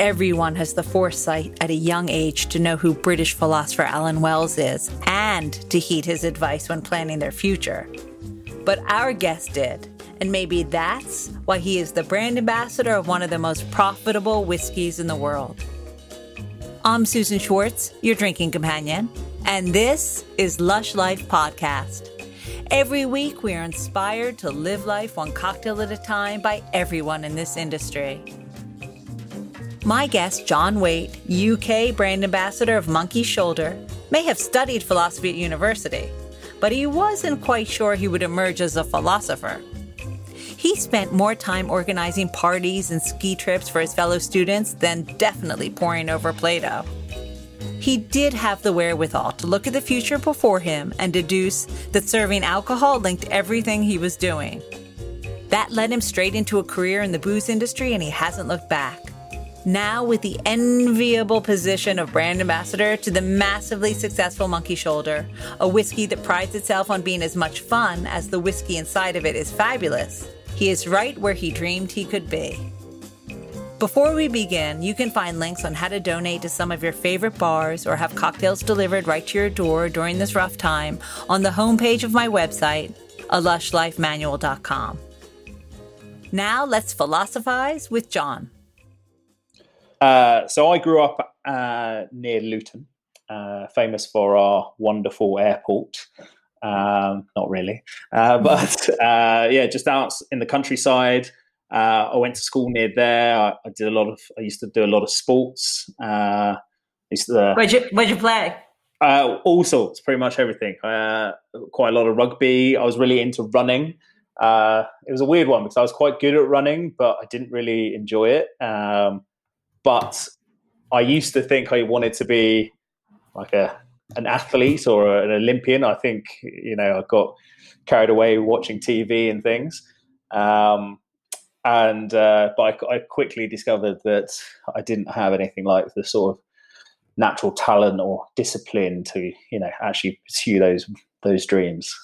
everyone has the foresight at a young age to know who British philosopher Alan Watts is and to heed his advice when planning their future. But our guest did, and maybe that's why he is the brand ambassador of one of the most profitable whiskeys in the world. I'm Susan Schwartz, your drinking companion, and this is Lush Life Podcast. Every week, we are inspired to live life one cocktail at a time by everyone in this industry. My guest, John Waite, UK brand ambassador of Monkey Shoulder, may have studied philosophy at university, but he wasn't quite sure he would emerge as a philosopher. He spent more time organizing parties and ski trips for his fellow students than definitely poring over Plato. He did have the wherewithal to look at the future before him and deduce that serving alcohol linked everything he was doing. That led him straight into a career in the booze industry, and he hasn't looked back. Now, with the enviable position of brand ambassador to the massively successful Monkey Shoulder, a whiskey that prides itself on being as much fun as the whiskey inside of it is fabulous, he is right where he dreamed he could be. Before we begin, you can find links on how to donate to some of your favorite bars or have cocktails delivered right to your door during this rough time on the homepage of my website, alushlifemanual.com. Now let's philosophize with John. Uh, so I grew up uh, near Luton, uh, famous for our wonderful airport. Um, not really, uh, but uh, yeah, just out in the countryside. I went to school near there. I, I, did a lot of. I used to do a lot of sports. used to, where'd you Where'd you play? all sorts, pretty much everything. quite a lot of rugby. I was really into running. it was a weird one because I was quite good at running, but I didn't really enjoy it. Um, but I used to think I wanted to be like a an athlete or an Olympian. I think you know I got carried away watching TV and things. Um, and uh, but I, I, quickly discovered that I didn't have anything like the sort of natural talent or discipline to you know actually pursue those those dreams.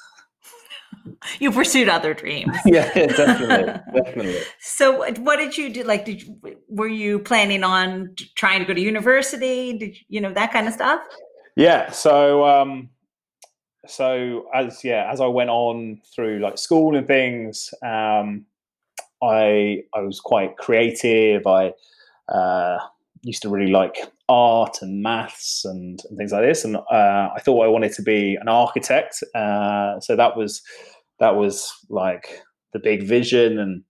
you pursued other dreams. yeah, definitely, definitely. So, what did you do? Like, did you, were you planning on trying to go to university? Did you, you know that kind of stuff? Yeah. So, um, so as yeah, as I went on through like school and things, um, I I was quite creative. I uh, used to really like art and maths and, and things like this. And uh, I thought I wanted to be an architect. Uh, so that was that was like the big vision. And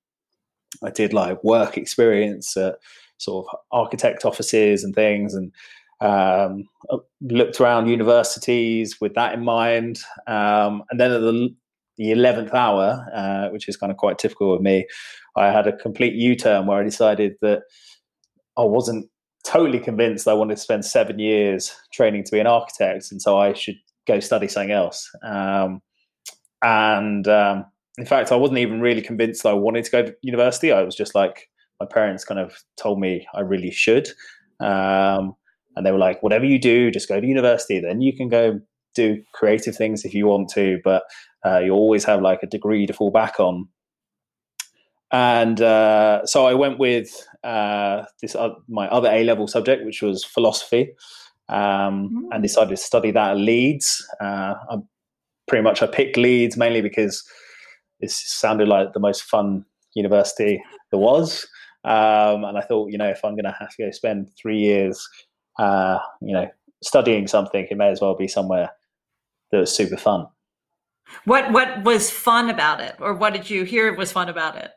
I did like work experience at sort of architect offices and things, and um, looked around universities with that in mind. Um, and then at the the 11th hour, uh, which is kind of quite typical of me, I had a complete U turn where I decided that I wasn't totally convinced I wanted to spend seven years training to be an architect, and so I should go study something else. Um, and um, in fact, I wasn't even really convinced that I wanted to go to university. I was just like, my parents kind of told me I really should. Um, and they were like, whatever you do, just go to university. Then you can go do creative things if you want to, but uh, you always have like a degree to fall back on. And uh, so I went with uh, this uh, my other A level subject, which was philosophy, um, mm. and decided to study that at Leeds. Uh, I pretty much I picked Leeds mainly because it sounded like the most fun university there was, um, and I thought, you know, if I'm going to have to go spend three years, uh, you know, studying something, it may as well be somewhere that was super fun. What what was fun about it, or what did you hear was fun about it?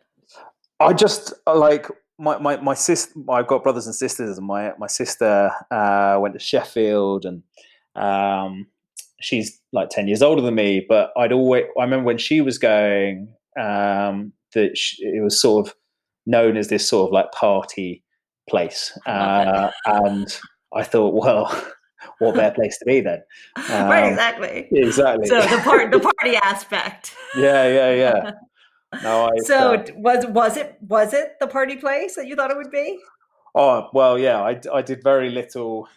I just like my my my sister. I've got brothers and sisters, and my my sister uh, went to Sheffield, and um, she's like ten years older than me. But I'd always I remember when she was going um, that she, it was sort of known as this sort of like party place, uh, and I thought, well. What better place to be then? Um, right, exactly. Exactly. So the part, the party aspect. Yeah, yeah, yeah. No, I, so uh, was was it was it the party place that you thought it would be? Oh well, yeah. I, I did very little,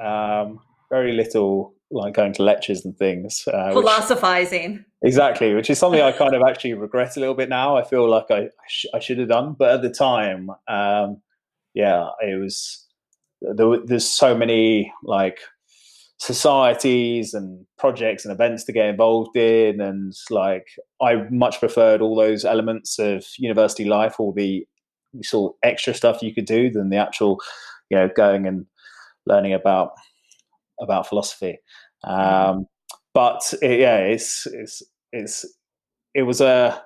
um, very little like going to lectures and things. Uh, Philosophizing. Which, exactly, which is something I kind of actually regret a little bit now. I feel like I I, sh- I should have done, but at the time, um, yeah, it was there, there's so many like societies and projects and events to get involved in and like i much preferred all those elements of university life all the sort of extra stuff you could do than the actual you know going and learning about about philosophy um, but it, yeah it's it's it's it was a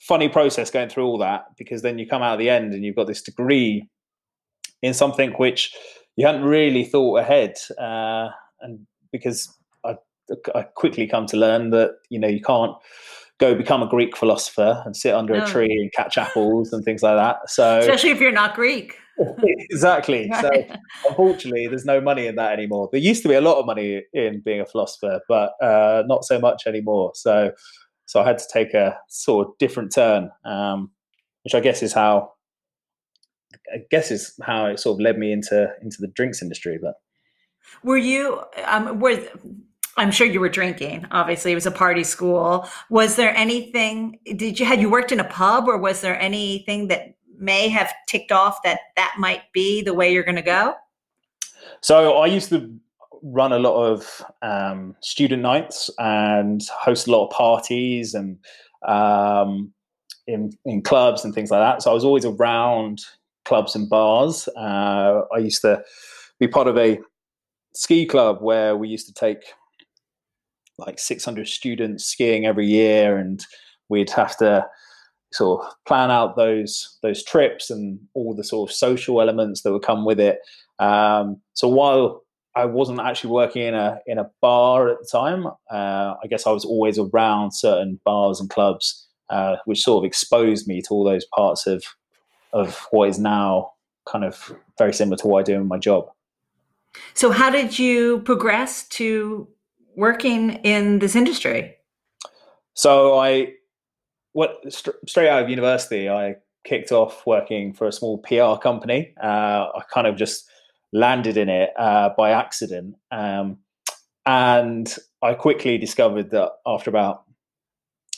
funny process going through all that because then you come out at the end and you've got this degree in something which you hadn't really thought ahead uh, and because I, I quickly come to learn that you know you can't go become a Greek philosopher and sit under no. a tree and catch apples and things like that. So especially if you're not Greek. exactly. So unfortunately, there's no money in that anymore. There used to be a lot of money in being a philosopher, but uh, not so much anymore. So so I had to take a sort of different turn, um, which I guess is how I guess is how it sort of led me into into the drinks industry. But were you, um, were, I'm sure you were drinking. Obviously, it was a party school. Was there anything? Did you had you worked in a pub, or was there anything that may have ticked off that that might be the way you're going to go? So I used to run a lot of um, student nights and host a lot of parties and um, in in clubs and things like that. So I was always around clubs and bars. Uh, I used to be part of a ski club where we used to take like 600 students skiing every year and we'd have to sort of plan out those those trips and all the sort of social elements that would come with it um, so while I wasn't actually working in a in a bar at the time uh, I guess I was always around certain bars and clubs uh, which sort of exposed me to all those parts of of what is now kind of very similar to what I do in my job so, how did you progress to working in this industry? So, I what st- straight out of university, I kicked off working for a small PR company. Uh, I kind of just landed in it uh, by accident, um, and I quickly discovered that after about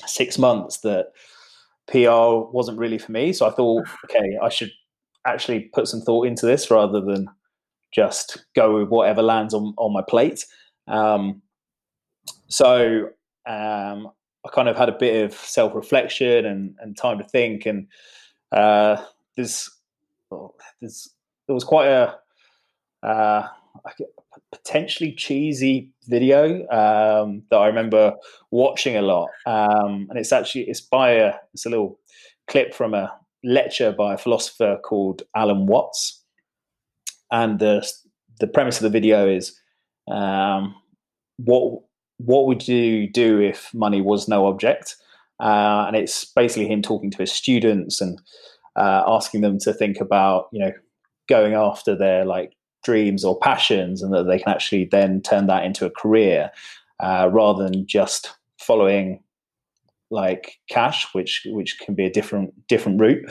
six months that PR wasn't really for me. So I thought, okay, I should actually put some thought into this rather than just go with whatever lands on, on my plate. Um, so um, I kind of had a bit of self reflection and, and time to think. And uh, there's, well, there's, there was quite a uh, potentially cheesy video um, that I remember watching a lot. Um, and it's actually it's by a it's a little clip from a lecture by a philosopher called Alan Watts and the the premise of the video is um, what what would you do if money was no object? Uh, and it's basically him talking to his students and uh, asking them to think about you know going after their like dreams or passions, and that they can actually then turn that into a career uh, rather than just following like cash, which which can be a different different route.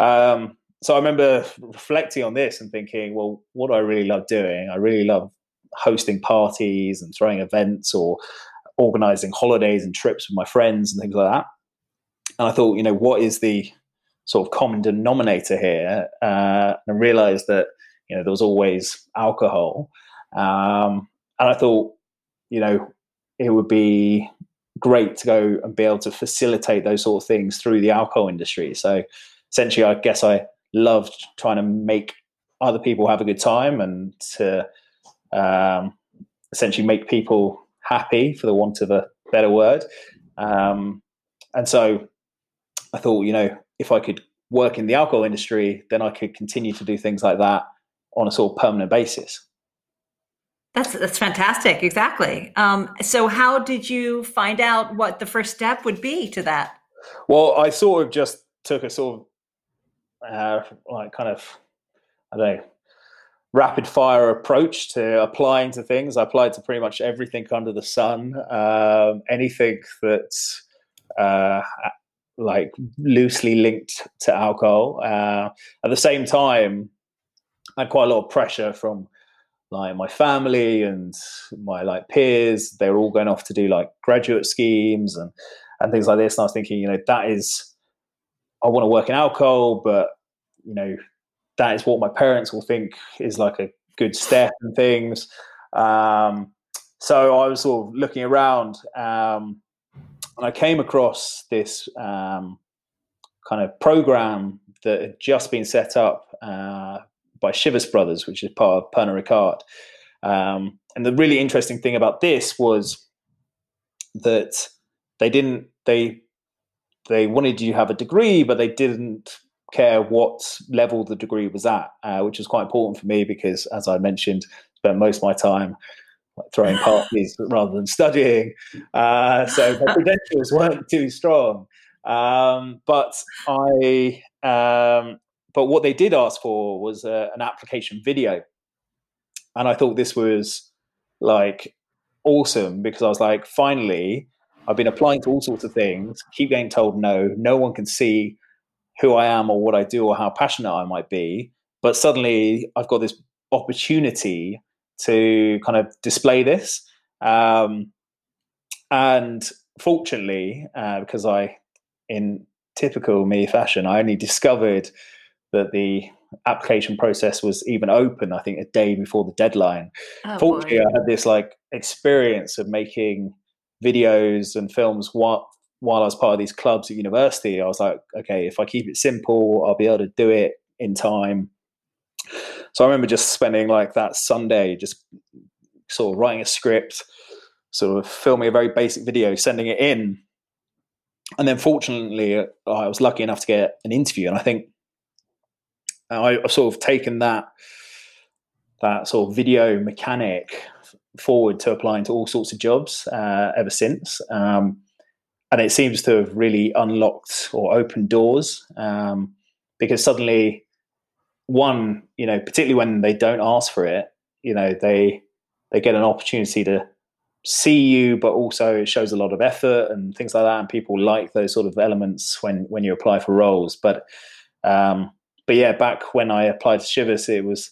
Um, so I remember reflecting on this and thinking, well, what do I really love doing? I really love hosting parties and throwing events or organizing holidays and trips with my friends and things like that. And I thought, you know, what is the sort of common denominator here? Uh, and I realized that, you know, there was always alcohol. Um, and I thought, you know, it would be great to go and be able to facilitate those sort of things through the alcohol industry. So essentially, I guess I loved trying to make other people have a good time and to um, essentially make people happy, for the want of a better word. Um, and so I thought, you know, if I could work in the alcohol industry, then I could continue to do things like that on a sort of permanent basis. That's that's fantastic. Exactly. Um, so, how did you find out what the first step would be to that? Well, I sort of just took a sort of uh, like kind of I don't know rapid fire approach to applying to things. I applied to pretty much everything under the sun, um, anything that's uh, like loosely linked to alcohol. Uh, at the same time, I had quite a lot of pressure from like my family and my like peers. They were all going off to do like graduate schemes and and things like this. And I was thinking, you know, that is I want to work in alcohol, but you know, that is what my parents will think is like a good step and things. Um, so I was sort of looking around, um, and I came across this um, kind of program that had just been set up uh, by Chivas Brothers, which is part of Pernod Ricard. Um, and the really interesting thing about this was that they didn't they they wanted you to have a degree, but they didn't care what level the degree was at, uh, which was quite important for me because, as I mentioned, spent most of my time like, throwing parties rather than studying. Uh, so my credentials weren't too strong. Um, but I, um, but what they did ask for was uh, an application video, and I thought this was like awesome because I was like, finally, I've been applying to all sorts of things, keep getting told no, no one can see who I am or what I do or how passionate I might be. But suddenly I've got this opportunity to kind of display this. Um, and fortunately, uh, because I, in typical me fashion, I only discovered that the application process was even open, I think a day before the deadline. Oh, fortunately, boy. I had this like experience of making videos and films while while I was part of these clubs at university. I was like, okay, if I keep it simple, I'll be able to do it in time. So I remember just spending like that Sunday, just sort of writing a script, sort of filming a very basic video, sending it in. And then fortunately, uh, I was lucky enough to get an interview. And I think I've sort of taken that that sort of video mechanic forward to applying to all sorts of jobs uh, ever since. Um, and it seems to have really unlocked or opened doors um, because suddenly, one, you know, particularly when they don't ask for it, you know, they they get an opportunity to see you, but also it shows a lot of effort and things like that. And people like those sort of elements when when you apply for roles. But um, but yeah, back when I applied to Chivas, it was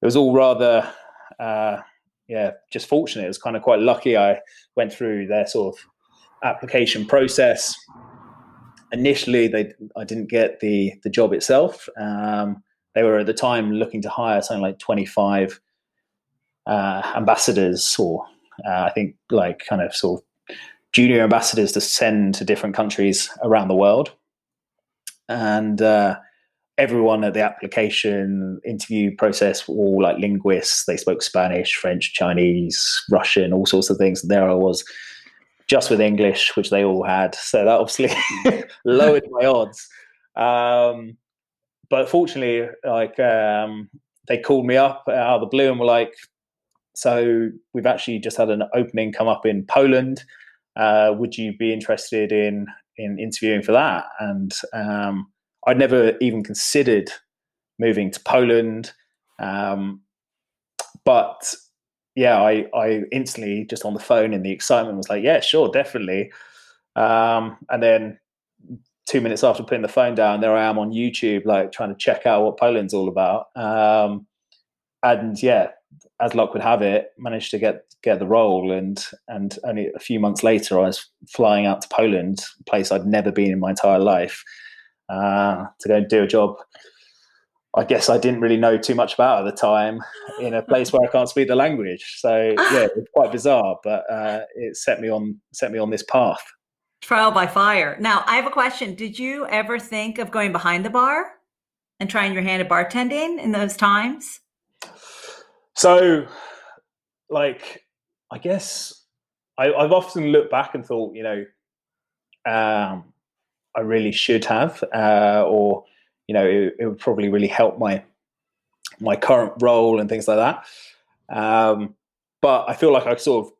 it was all rather uh, yeah, just fortunate. It was kind of quite lucky. I went through their sort of application process. Initially, they I didn't get the the job itself. Um, they were at the time looking to hire something like twenty five uh, ambassadors, or uh, I think like kind of sort of junior ambassadors to send to different countries around the world. And uh, everyone at the application interview process were all like linguists. They spoke Spanish, French, Chinese, Russian, all sorts of things. And there I was just with English, which they all had. So that obviously lowered my odds. Um, but fortunately, like um, they called me up out of the blue and were like, "So we've actually just had an opening come up in Poland. Uh, would you be interested in in interviewing for that?" And um, I'd never even considered moving to Poland. Um, but yeah, I, I instantly just on the phone in the excitement was like, yeah, sure, definitely. Um, and then two minutes after putting the phone down, there I am on YouTube, like trying to check out what Poland's all about. Um, and yeah, as luck would have it, managed to get get the role. And and only a few months later, I was flying out to Poland, a place I'd never been in my entire life, uh, to go and do a job I guess I didn't really know too much about at the time in a place where I can't speak the language. So yeah, it's quite bizarre, but uh, it set me on set me on this path. Trial by fire. Now I have a question. Did you ever think of going behind the bar and trying your hand at bartending in those times? So, like, I guess I, have often looked back and thought, you know, um, I really should have, uh, or you know, it, it, would probably really help my my current role and things like that. Um, but I feel like I sort of,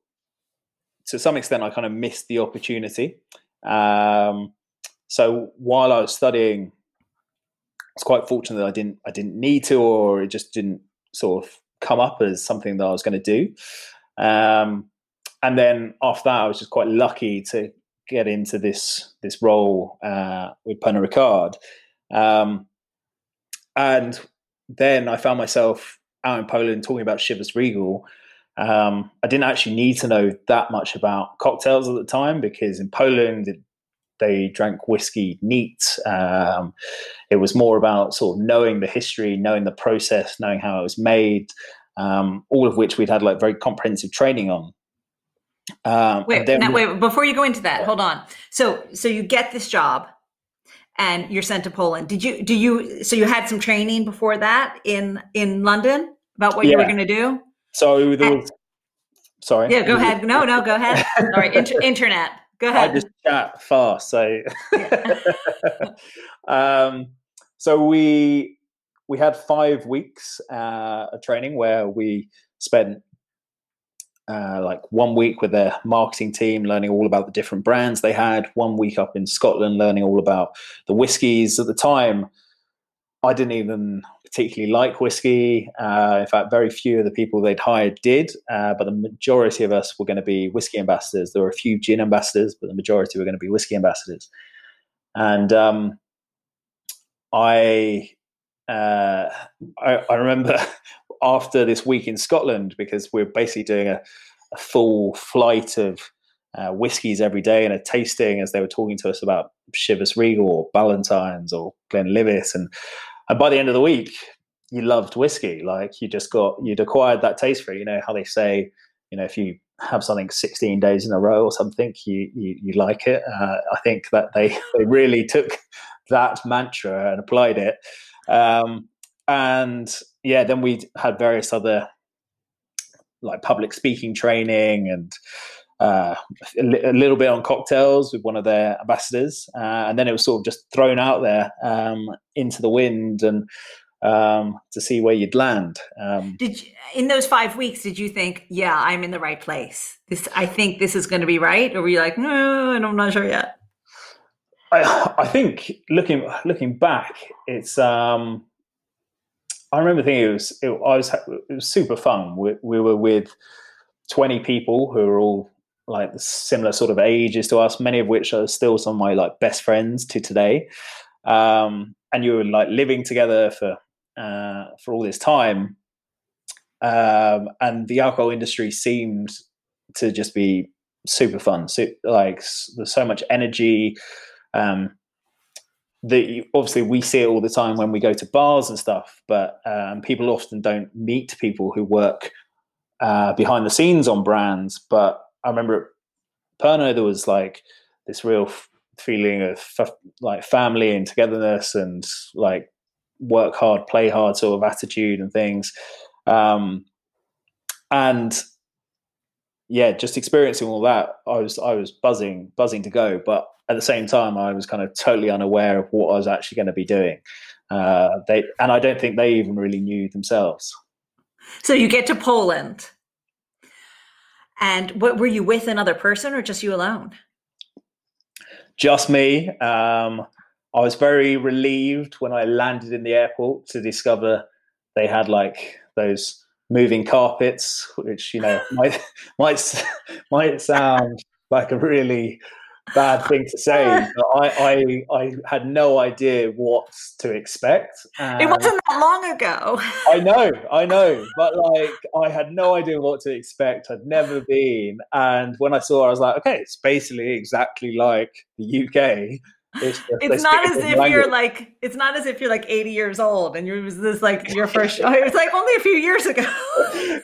to some extent, I kind of missed the opportunity. Um, so while I was studying, I was quite fortunate that I didn't I didn't need to, or it just didn't sort of come up as something that I was going to do. Um, and then after that, I was just quite lucky to get into this this role uh, with Pernod Ricard, um, and then I found myself out in Poland talking about Chivas Regal. Um, I didn't actually need to know that much about cocktails at the time because in Poland they drank whiskey neat. Um, it was more about sort of knowing the history, knowing the process, knowing how it was made. Um, all of which we'd had like very comprehensive training on. Um, wait, now, wait, before you go into that, hold on. So, so you get this job, and you're sent to Poland. Did you? Do you? So you had some training before that in in London about what yeah. you were going to do. So there was. Sorry. Yeah, go ahead. No, no, go ahead. Sorry, inter- internet. Go ahead. I just chat fast, so. um, so we we had five weeks uh, of training where we spent uh, like one week with their marketing team, learning all about the different brands they had. One week up in Scotland, learning all about the whiskies. At the time, I didn't even particularly like whiskey. Uh, in fact, very few of the people they'd hired did, uh, but the majority of us were going to be whiskey ambassadors. There were a few gin ambassadors, but the majority were going to be whiskey ambassadors. And um, I, uh, I, I remember after this week in Scotland because we're basically doing a, a full flight of uh, whiskies every day and a tasting as they were talking to us about Chivas Regal or Ballantine's or Glenlivet and and by the end of the week you loved whiskey. Like you just got you'd acquired that taste for it. You know how they say you know if you have something 16 days in a row or something you you, you like it. Uh, I think that they they really took that mantra and applied it. Um, and yeah, then we had various other like public speaking training and uh, a, li- a, little bit on cocktails with one of their ambassadors, uh, and then it was sort of just thrown out there um, into the wind and um, to see where you'd land. Um, did you, in those five weeks? Did you think, yeah, I'm in the right place? This, I think this is going to be right, or were you like, no, and I'm not sure yet? I, I think looking looking back, it's um, I remember thinking it was it, I was it was super fun. We, we were with twenty people who were all like similar sort of ages to us, many of which are still some of my like best friends to today. Um, and you were like living together for uh, for all this time, um, and the alcohol industry seemed to just be super fun. So like there's so much energy. Um, that obviously we see it all the time when we go to bars and stuff, but um, people often don't meet people who work uh, behind the scenes on brands. But I remember at Pernod, there was like this real f- feeling of f- like family and togetherness and like work hard, play hard sort of attitude and things. Um, and yeah, just experiencing all that, I was I was buzzing, buzzing to go. But at the same time, I was kind of totally unaware of what I was actually going to be doing. Uh, they and I don't think they even really knew themselves. So you get to Poland, and what were you with another person or just you alone? Just me. Um, I was very relieved when I landed in the airport to discover they had like those moving carpets, which you know might might might sound like a really bad thing to say, but I, I, I had no idea what to expect. it wasn't that long ago. I know, I know, but like I had no idea what to expect. I'd never been, and when I saw, it, I was like, okay, it's basically exactly like the UK. It's, it's not as if language. you're like it's not as if you're like 80 years old and you was this like your first show. It was like only a few years ago.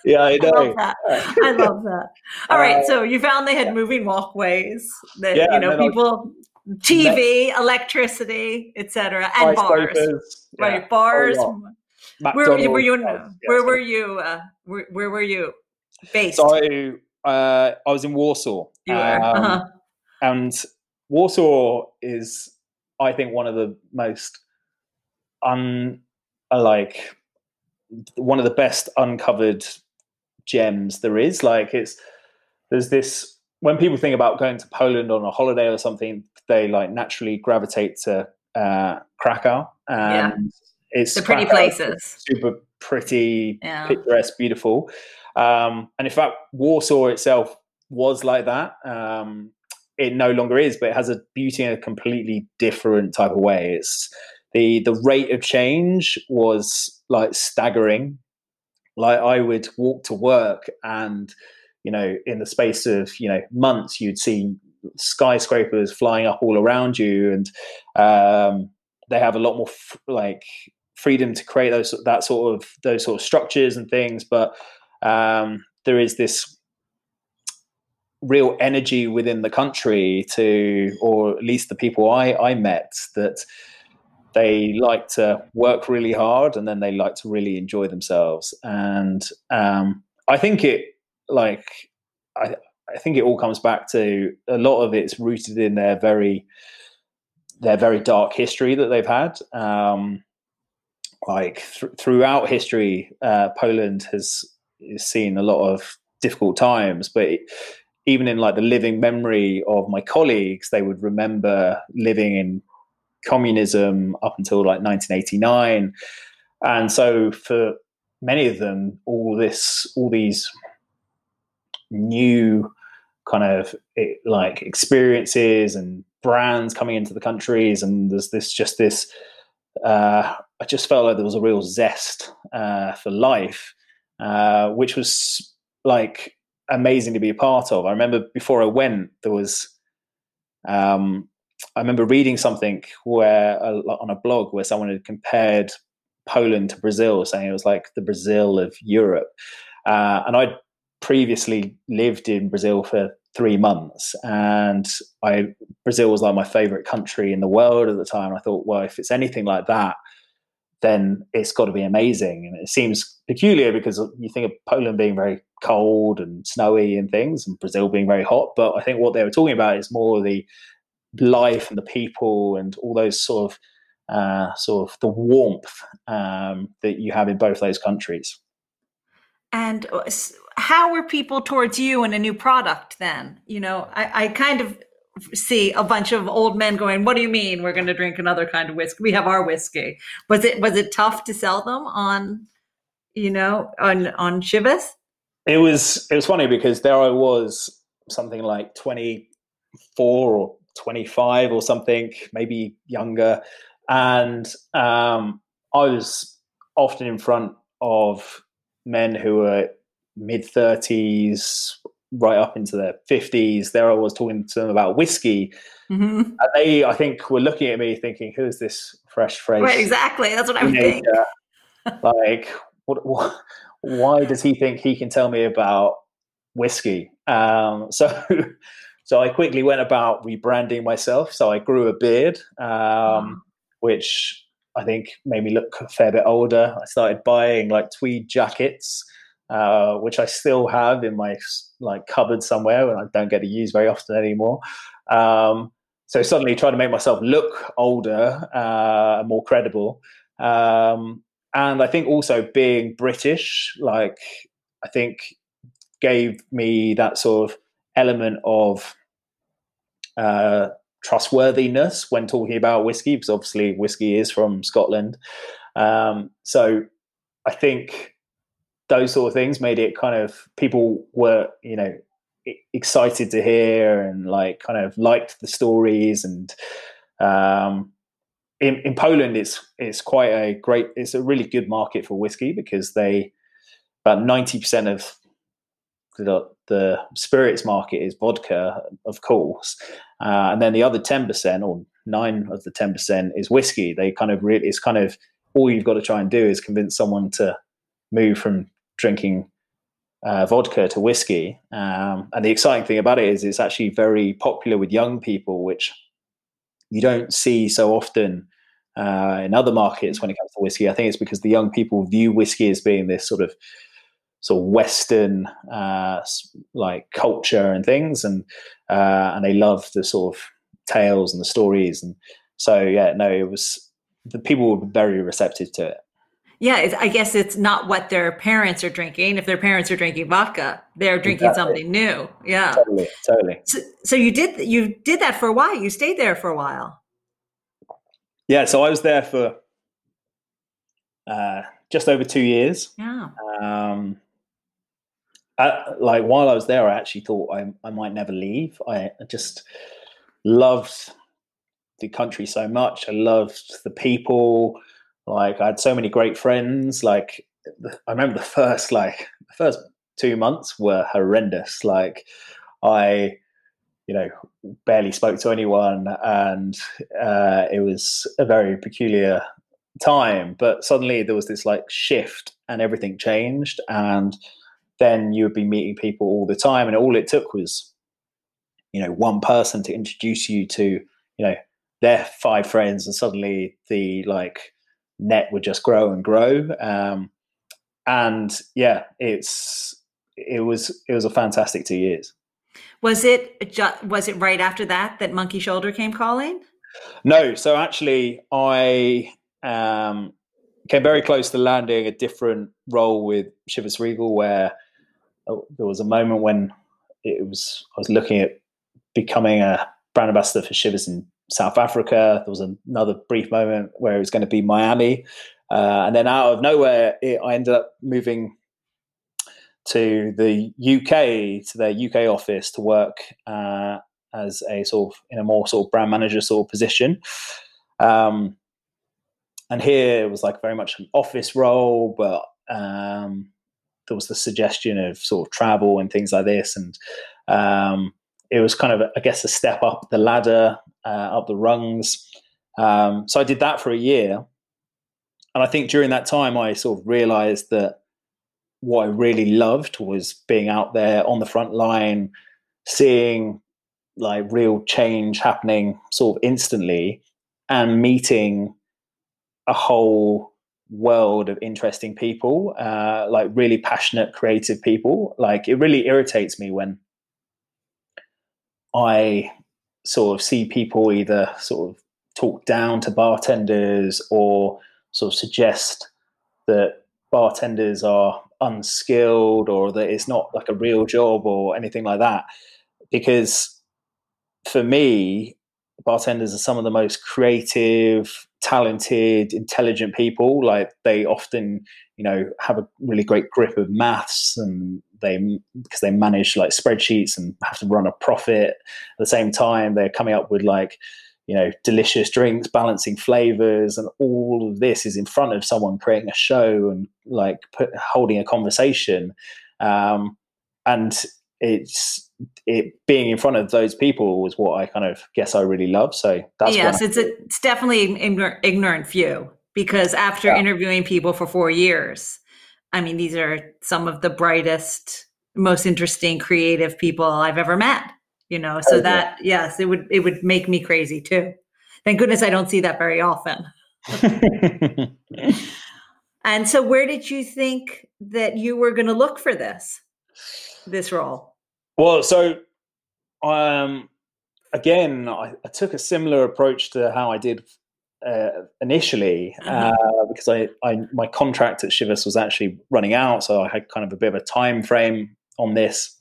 yeah, I know. I love that. I love that. All uh, right, so you found they had moving walkways that yeah, you know people TV, electricity, etc., and bars. Yeah. Right, bars. Oh, where were you? Were you yes, where were you? Uh, where, where, were you based? So uh, I was in Warsaw. Um, uh-huh. And Warsaw is, I think, one of the most un like one of the best uncovered gems there is. Like it's there's this when people think about going to Poland on a holiday or something, they like naturally gravitate to uh, Krakow. And yeah. it's the pretty Krakow, places, super pretty, yeah. picturesque, beautiful. Um, and in fact, Warsaw itself was like that. Um, it no longer is, but it has a beauty in a completely different type of way. It's the the rate of change was like staggering. Like I would walk to work and you know in the space of you know months you'd see skyscrapers flying up all around you, and um, they have a lot more f- like freedom to create those that sort of those sort of structures and things. But um, there is this real energy within the country to, or at least the people I, I met, that they like to work really hard and then they like to really enjoy themselves. And um, I think it, like, I, I think it all comes back to a lot of it's rooted in their very, their very dark history that they've had. Um, like th- throughout history, uh, Poland has, seen a lot of difficult times, but it, even in like the living memory of my colleagues, they would remember living in communism up until like 1989. And so for many of them, all this, all these new kind of like experiences and brands coming into the countries, and there's this just this. Uh, I just felt like there was a real zest uh, for life, uh, which was like amazing to be a part of. I remember before I went, there was, um, I remember reading something where uh, on a blog where someone had compared Poland to Brazil, saying it was like the Brazil of Europe. Uh, and I'd previously lived in Brazil for three months, and I Brazil was like my favorite country in the world at the time. I thought, well, if it's anything like that, then it's got to be amazing. And it seems peculiar because you think of Poland being very cold and snowy and things, and Brazil being very hot. But I think what they were talking about is more the life and the people and all those sort of uh, sort of the warmth um, that you have in both those countries. And uh, how were people towards you and a new product then? You know, I, I kind of see a bunch of old men going, "What do you mean we're going to drink another kind of whiskey? We have our whiskey." Was it was it tough to sell them on, you know, on on Chivas? It was it was funny because there I was something like twenty four or twenty five or something, maybe younger, and um, I was often in front of men who were mid thirties, right up into their 50s. There I was talking to them about whiskey. Mm-hmm. And they, I think, were looking at me thinking, who is this fresh face? Right, exactly. That's what I'm thinking. like, what, what, why does he think he can tell me about whiskey? Um, so, so I quickly went about rebranding myself. So I grew a beard, um, which I think made me look a fair bit older. I started buying like tweed jackets uh, which I still have in my like cupboard somewhere and I don't get to use very often anymore. Um, so suddenly trying to make myself look older, uh, more credible. Um, and I think also being British, like I think gave me that sort of element of uh, trustworthiness when talking about whiskey, because obviously whiskey is from Scotland. Um, so I think those sort of things made it kind of people were you know excited to hear and like kind of liked the stories and um, in, in Poland it's it's quite a great it's a really good market for whiskey because they about 90% of the, the spirits market is vodka of course uh, and then the other 10% or 9 of the 10% is whiskey. They kind of really it's kind of all you've got to try and do is convince someone to move from drinking uh, vodka to whiskey. Um, and the exciting thing about it is it's actually very popular with young people, which you don't see so often uh, in other markets when it comes to whiskey. I think it's because the young people view whiskey as being this sort of sort of Western uh, like culture and things, and uh, and they love the sort of tales and the stories. And so yeah, no, it was the people were very receptive to it. Yeah, I guess it's not what their parents are drinking. If their parents are drinking vodka, they're drinking exactly. something new. Yeah, totally, totally. So, so, you did you did that for a while. You stayed there for a while. Yeah, so I was there for uh, just over two years. Yeah. Um, I, like while I was there, I actually thought I, I might never leave. I just loved the country so much. I loved the people. Like I had so many great friends. Like I remember the first like the first two months were horrendous. Like I you know, barely spoke to anyone, and uh, it was a very peculiar time. But suddenly there was this like shift, and everything changed, and then you would be meeting people all the time, and all it took was, you know, one person to introduce you to, you know, their five friends, and suddenly the like net would just grow and grow. Um, and yeah, it's it was it was a fantastic two years. Was it ju- was it right after that that Monkey Shoulder came calling? No, so actually, I um, came very close to landing a different role with Chivas Regal, where uh, there was a moment when it was I was looking at becoming a brand ambassador for Chivas in South Africa. There was another brief moment where it was going to be Miami, uh, and then out of nowhere, it, I ended up moving to the UK to their UK office to work uh, as a sort of in a more sort of brand manager sort of position. Um, and here it was like very much an office role, but um, there was the suggestion of sort of travel and things like this, and um, it was kind of I guess a step up the ladder, uh, up the rungs. Um, so I did that for a year, and I think during that time I sort of realised that what I really loved was being out there on the front line, seeing like real change happening sort of instantly, and meeting a whole world of interesting people, uh, like really passionate, creative people. Like it really irritates me when I sort of see people either sort of talk down to bartenders or sort of suggest that bartenders are unskilled or that it's not like a real job or anything like that. Because for me, bartenders are some of the most creative, talented, intelligent people. Like they often, you know, have a really great grip of maths and they because they manage like spreadsheets and have to run a profit at the same time they're coming up with like you know delicious drinks balancing flavors and all of this is in front of someone creating a show and like put, holding a conversation um, and it's it being in front of those people was what I kind of guess I really love. So that's yes, it's a, it's definitely an ignorant view because after yeah. interviewing people for four years, I mean, these are some of the brightest, most interesting, creative people I've ever met you know? So that yes it would it would make me crazy too. Thank goodness i don't see that very often. And so where did you think that you were going to look for this this role? Well so um again I, I took a similar approach to how i did uh, initially uh-huh. uh, because I, I my contract at Chivas was actually running out, so I had kind of a bit of a time frame on this.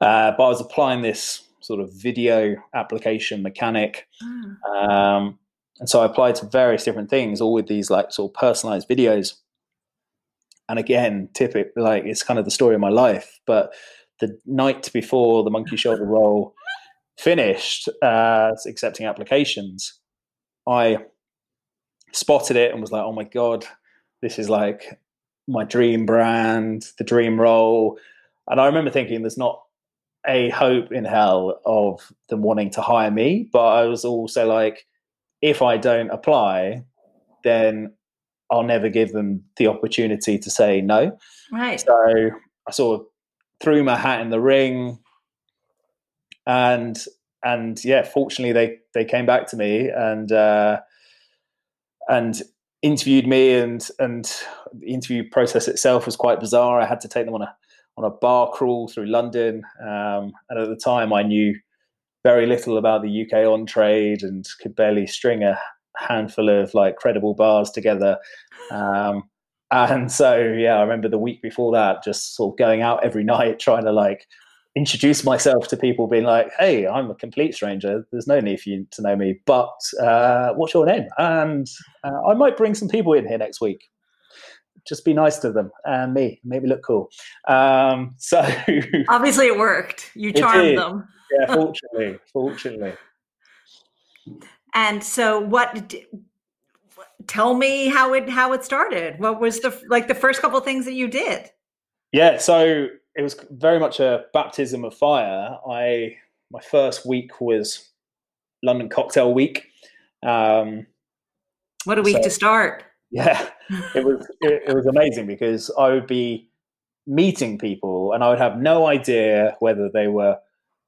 Uh, but I was applying this sort of video application mechanic. Mm. Um, and so I applied to various different things, all with these like sort of personalized videos. And again, typically, like it's kind of the story of my life. But the night before the monkey shoulder role finished, uh, accepting applications, I spotted it and was like, oh my God, this is like my dream brand, the dream role. And I remember thinking, there's not a hope in hell of them wanting to hire me, but I was also like, if I don't apply, then I'll never give them the opportunity to say no. Right. So I sort of threw my hat in the ring, and and yeah, fortunately they they came back to me and uh, and interviewed me, and and the interview process itself was quite bizarre. I had to take them on a on a bar crawl through London. Um, and at the time, I knew very little about the UK on trade and could barely string a handful of like credible bars together. Um, and so, yeah, I remember the week before that, just sort of going out every night trying to like introduce myself to people, being like, "Hey, I'm a complete stranger. There's no need for you to know me, but uh, what's your name?" And uh, I might bring some people in here next week just be nice to them and me, maybe look cool. Um, so obviously it worked. You charmed them. yeah, fortunately, fortunately. And so, what? Tell me how it how it started. What was the like the first couple things that you did? Yeah, so it was very much a baptism of fire. I my first week was London Cocktail Week. Um, what a week so, to start! Yeah, it was it, it was amazing because I would be meeting people and I would have no idea whether they were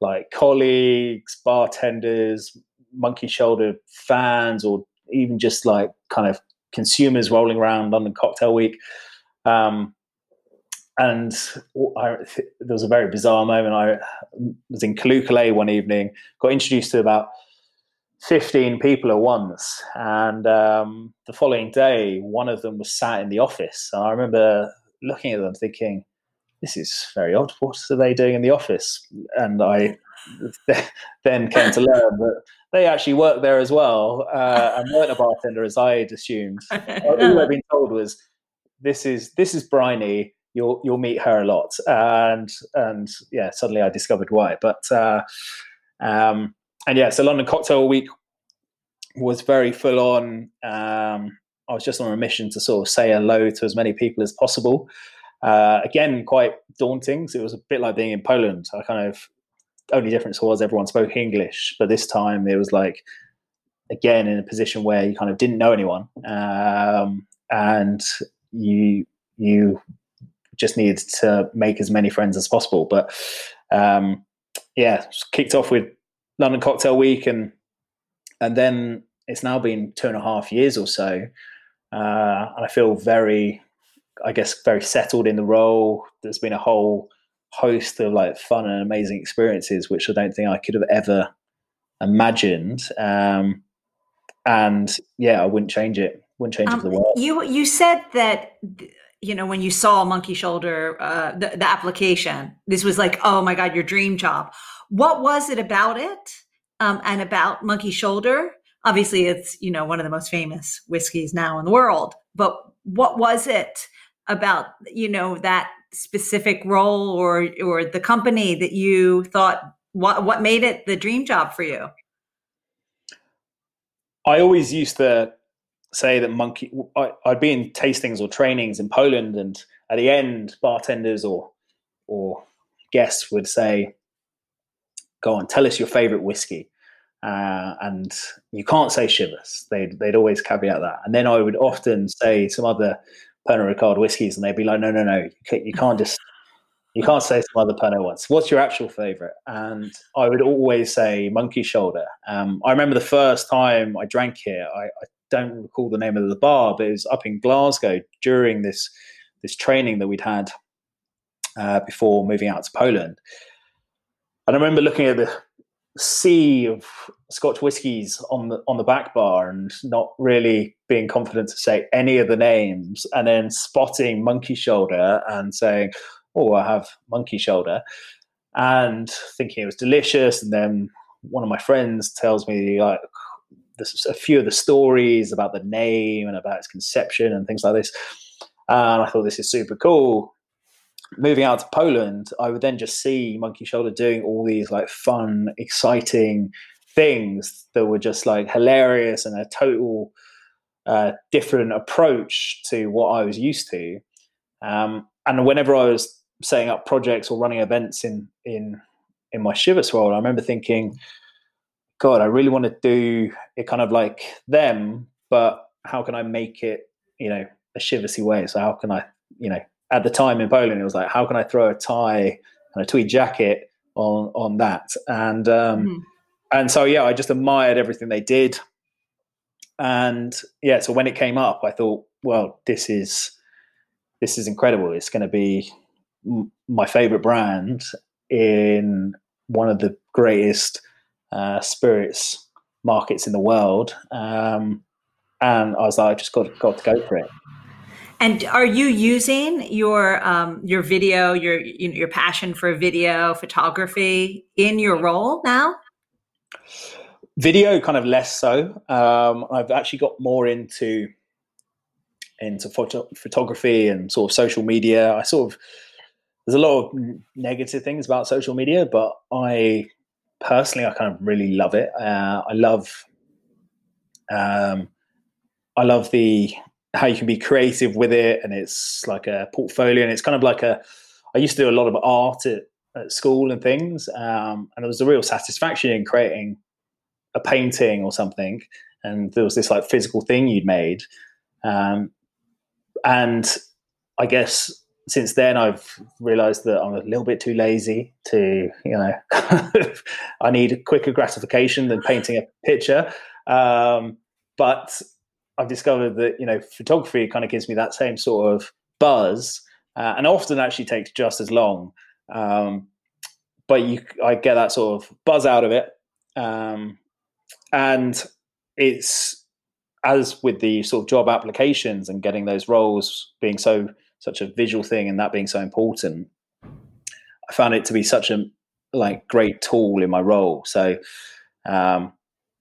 like colleagues, bartenders, monkey shoulder fans, or even just like kind of consumers rolling around London Cocktail Week. Um, and I, there was a very bizarre moment. I was in Callooh Callay one evening, got introduced to about 15 people at once. And um, the following day, one of them was sat in the office. And I remember looking at them thinking, this is very odd. What are they doing in the office? And I then came to learn that they actually worked there as well uh, and weren't a bartender as I had assumed. All I'd been told was, this is this is Bryony you'll you'll meet her a lot, and and yeah, suddenly I discovered why. But uh, um, and yeah, so London Cocktail Week was very full on. Um, I was just on a mission to sort of say hello to as many people as possible. Uh, again, quite daunting. So it was a bit like being in Poland. I kind of only difference was everyone spoke English, but this time it was like again in a position where you kind of didn't know anyone, um, and you you just needed to make as many friends as possible. But um, yeah, kicked off with London Cocktail Week, and and then it's now been two and a half years or so, uh, and I feel very, I guess, very settled in the role. There's been a whole host of like fun and amazing experiences, which I don't think I could have ever imagined. Um, and yeah, I wouldn't change it. Wouldn't change um, it for the world. You you said that you know, when you saw Monkey Shoulder, uh, the, the application, this was like, oh my God, your dream job. What was it about it um, and about Monkey Shoulder? Obviously, it's, you know, one of the most famous whiskeys now in the world. But what was it about, you know, that specific role or or the company that you thought what what made it the dream job for you? I always used to say that monkey I, would be in tastings or trainings in Poland and at the end bartenders or or guests would say go on tell us your favorite whiskey uh, and you can't say Chivas. they'd, they'd always caveat that and then I would often say some other Pernod Ricard whiskies and they'd be like no no no you can't, you can't just you can't say some other Pernod ones. What's your actual favorite? And I would always say Monkey Shoulder. Um, I remember the first time I drank here, I, I, don't recall the name of the bar, but it was up in Glasgow during this this training that we'd had uh, before moving out to Poland. And I remember looking at the sea of Scotch whiskies on the on the back bar and not really being confident to say any of the names, and then spotting Monkey Shoulder and saying, "Oh, I have Monkey Shoulder," and thinking it was delicious. And then one of my friends tells me like a few of the stories about the name and about its conception and things like this. And I thought this is super cool. Moving out to Poland, I would then just see Monkey Shoulder doing all these like fun, exciting things that were just like hilarious and a total uh, different approach to what I was used to. Um, and whenever I was setting up projects or running events in in in my Chivas role, I remember thinking, God, I really want to do it kind of like them, but how can I make it, you know, a Chivasy way? So how can I, you know, at the time in Poland, it was like, how can I throw a tie and a tweed jacket on on that? And um, mm. and so yeah, I just admired everything they did. And yeah, so when it came up, I thought, well, this is this is incredible. It's going to be my favorite brand in one of the greatest uh, spirits markets in the world. Um, and I was like, I just got, got to go for it. And are you using your um, your video, your your passion for video photography in your role now? Video, kind of less so. Um, I've actually got more into into photo- photography and sort of social media. I sort of there's a lot of negative things about social media, but I personally, I kind of really love it. Uh, I love, um, I love the how you can be creative with it, and it's like a portfolio, and it's kind of like a. I used to do a lot of art at at school and things, um, and there was a real satisfaction in creating a painting or something, and there was this like physical thing you'd made, um, and I guess since then I've realized that I'm a little bit too lazy to, you know, I need quicker gratification than painting a picture. Um, but I've discovered that, you know, photography kind of gives me that same sort of buzz uh, and often actually takes just as long. Um, but you, I get that sort of buzz out of it. Um, and it's as with the sort of job applications and getting those roles being so such a visual thing and that being so important, I found it to be such a like great tool in my role. So um,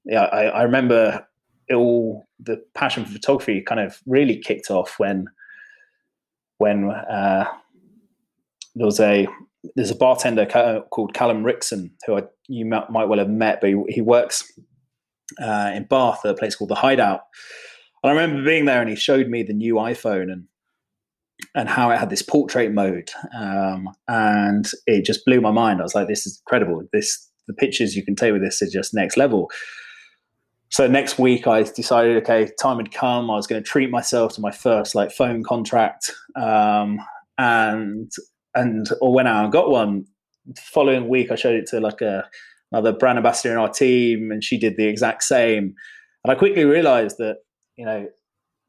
yeah, I, I remember it all the passion for photography kind of really kicked off when when uh, there was a there's a bartender called Callum Rickson who I, you might well have met, but he, he works uh, in Bath at a place called the Hideout. And I remember being there, and he showed me the new iPhone, and and how it had this portrait mode, um, and it just blew my mind. I was like, "This is incredible! This the pictures you can take with this are just next level." So next week, I decided, okay, time had come. I was going to treat myself to my first like phone contract, um, and and or went out and got one. The following week, I showed it to like a another brand ambassador in our team, and she did the exact same. And I quickly realized that you know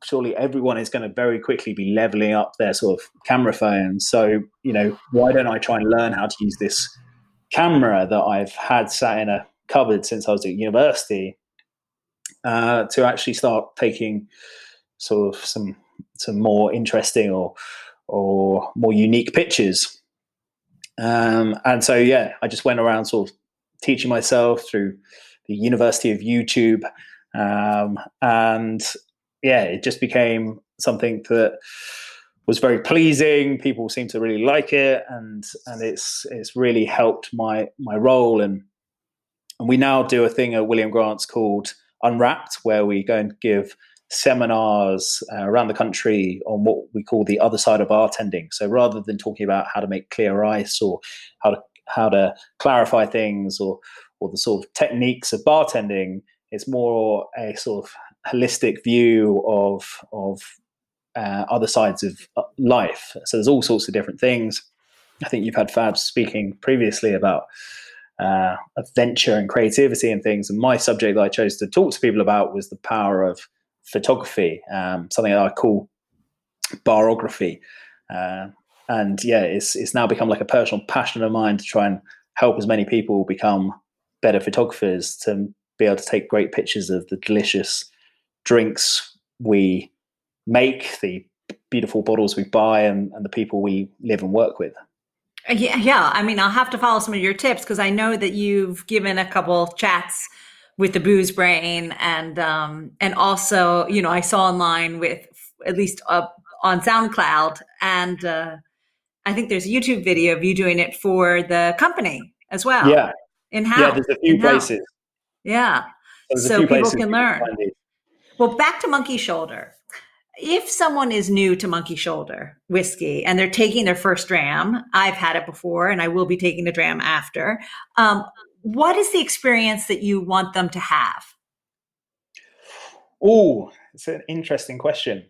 surely everyone is going to very quickly be leveling up their sort of camera phones. So, you know, why don't I try and learn how to use this camera that I've had sat in a cupboard since I was at university uh, to actually start taking sort of some some more interesting or or more unique pictures. Um, and so, yeah, I just went around sort of teaching myself through the University of YouTube. Um, and yeah, it just became something that was very pleasing. People seem to really like it, and and it's it's really helped my my role. And and we now do a thing at William Grant's called Unwrapped, where we go and give seminars uh, around the country on what we call the other side of bartending. So rather than talking about how to make clear ice or how to how to clarify things or or the sort of techniques of bartending, it's more a sort of holistic view of of uh, other sides of uh, life. So there's all sorts of different things. I think you've had Fab speaking previously about uh, adventure and creativity and things. And my subject that I chose to talk to people about was the power of photography, um, something that I call barography. Uh, and yeah, it's it's now become like a personal passion of mine to try and help as many people become better photographers to be able to take great pictures of the delicious drinks we make, the beautiful bottles we buy, and, and the people we live and work with. Uh, yeah, yeah. I mean, I'll have to follow some of your tips because I know that you've given a couple chats with the booze brain, and um, and also, you know, I saw online with at least uh, on SoundCloud, and uh, I think there's a YouTube video of you doing it for the company as well. Yeah, in house. Yeah, there's a few places. Yeah, so people can learn. Well, back to Monkey Shoulder. If someone is new to Monkey Shoulder whiskey and they're taking their first dram, I've had it before and I will be taking the dram after. Um, what is the experience that you want them to have? Oh, it's an interesting question.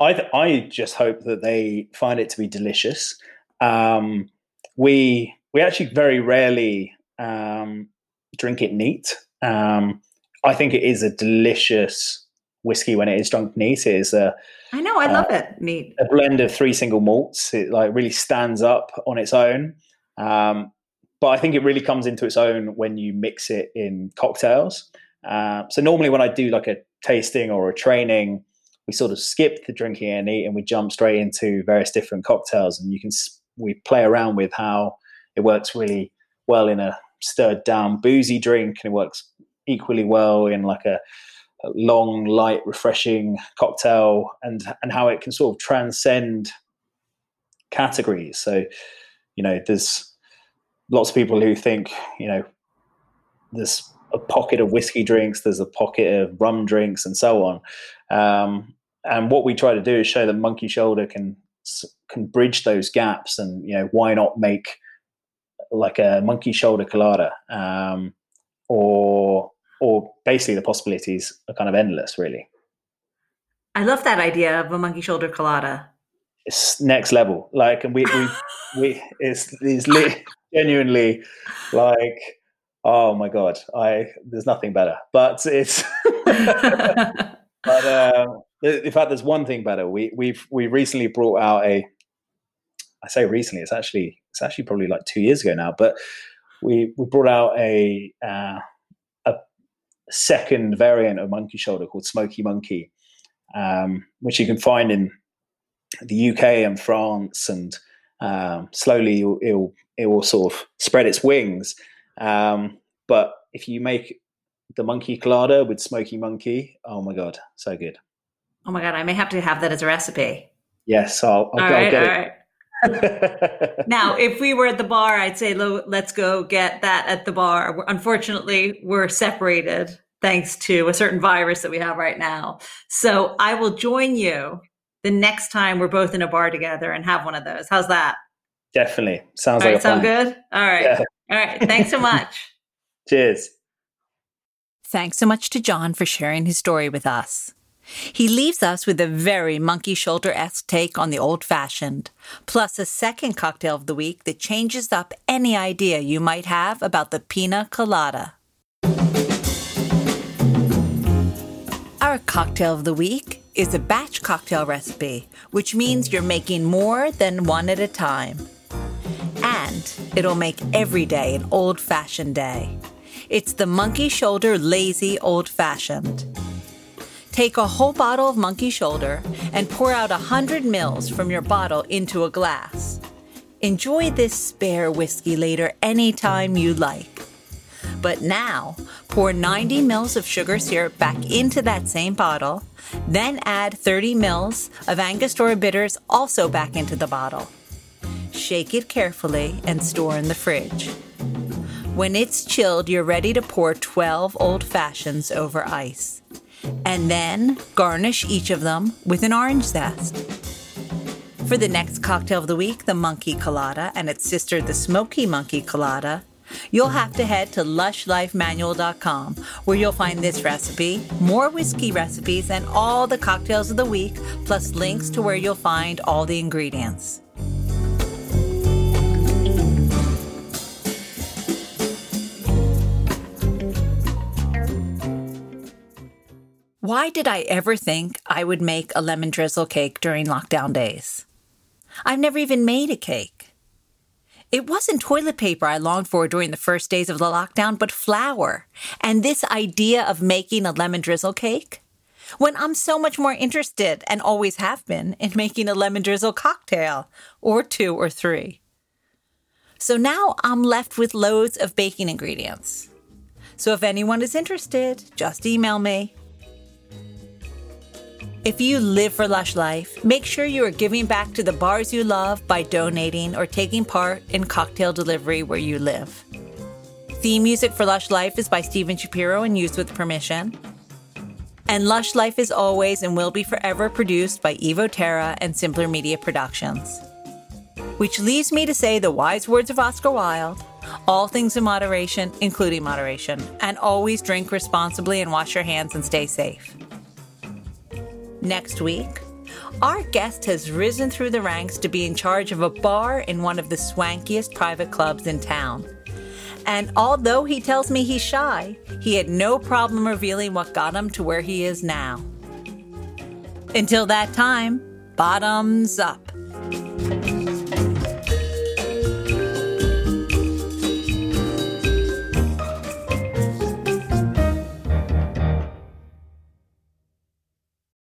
I I just hope that they find it to be delicious. Um, we we actually very rarely um, drink it neat. Um, I think it is a delicious whiskey when it is drunk neat. It is a I know, I love uh, it neat. A blend of three single malts. It like really stands up on its own. Um, but I think it really comes into its own when you mix it in cocktails. Uh, so normally when I do like a tasting or a training, we sort of skip the drinking and eat and we jump straight into various different cocktails and you can we play around with how it works really well in a stirred down boozy drink and it works equally well in like a, a long, light, refreshing cocktail, and and how it can sort of transcend categories. So, you know, there's lots of people who think, you know, there's a pocket of whiskey drinks, there's a pocket of rum drinks, and so on. Um, and what we try to do is show that Monkey Shoulder can can bridge those gaps, and you know, why not make like a monkey shoulder colada, um, or or basically the possibilities are kind of endless, really. I love that idea of a monkey shoulder colada. It's next level. Like, and we we we it's it's li- genuinely like, oh my god, I there's nothing better. But it's but um, in fact, there's one thing better. We we've we recently brought out a. I say recently. It's actually it's actually probably like two years ago now. But we we brought out a uh, a second variant of monkey shoulder called Smoky Monkey, um, which you can find in the UK and France, and um, slowly it will it will sort of spread its wings. Um, but if you make the monkey colada with smoky monkey, oh my god, so good! Oh my god, I may have to have that as a recipe. Yes, I'll, I'll, I'll right, get it. right. now, if we were at the bar, I'd say let's go get that at the bar. Unfortunately, we're separated thanks to a certain virus that we have right now. So I will join you the next time we're both in a bar together and have one of those. How's that? Definitely. Sounds All like right, a sound plan. good? All right. Yeah. All right. Thanks so much. Cheers. Thanks so much to John for sharing his story with us. He leaves us with a very monkey shoulder esque take on the old fashioned, plus a second cocktail of the week that changes up any idea you might have about the pina colada. Our cocktail of the week is a batch cocktail recipe, which means you're making more than one at a time. And it'll make every day an old fashioned day. It's the Monkey Shoulder Lazy Old Fashioned. Take a whole bottle of Monkey Shoulder and pour out 100 mils from your bottle into a glass. Enjoy this spare whiskey later anytime you like. But now, pour 90 mils of sugar syrup back into that same bottle, then add 30 mils of Angostura bitters also back into the bottle. Shake it carefully and store in the fridge. When it's chilled, you're ready to pour 12 old fashions over ice. And then garnish each of them with an orange zest. For the next cocktail of the week, the Monkey Colada, and its sister, the Smoky Monkey Colada, you'll have to head to lushlifemanual.com where you'll find this recipe, more whiskey recipes, and all the cocktails of the week, plus links to where you'll find all the ingredients. Why did I ever think I would make a lemon drizzle cake during lockdown days? I've never even made a cake. It wasn't toilet paper I longed for during the first days of the lockdown, but flour. And this idea of making a lemon drizzle cake? When I'm so much more interested, and always have been, in making a lemon drizzle cocktail, or two or three. So now I'm left with loads of baking ingredients. So if anyone is interested, just email me. If you live for Lush Life, make sure you are giving back to the bars you love by donating or taking part in cocktail delivery where you live. Theme music for Lush Life is by Steven Shapiro and used with permission. And Lush Life is always and will be forever produced by Evo Terra and Simpler Media Productions. Which leaves me to say the wise words of Oscar Wilde all things in moderation, including moderation, and always drink responsibly and wash your hands and stay safe. Next week, our guest has risen through the ranks to be in charge of a bar in one of the swankiest private clubs in town. And although he tells me he's shy, he had no problem revealing what got him to where he is now. Until that time, bottoms up.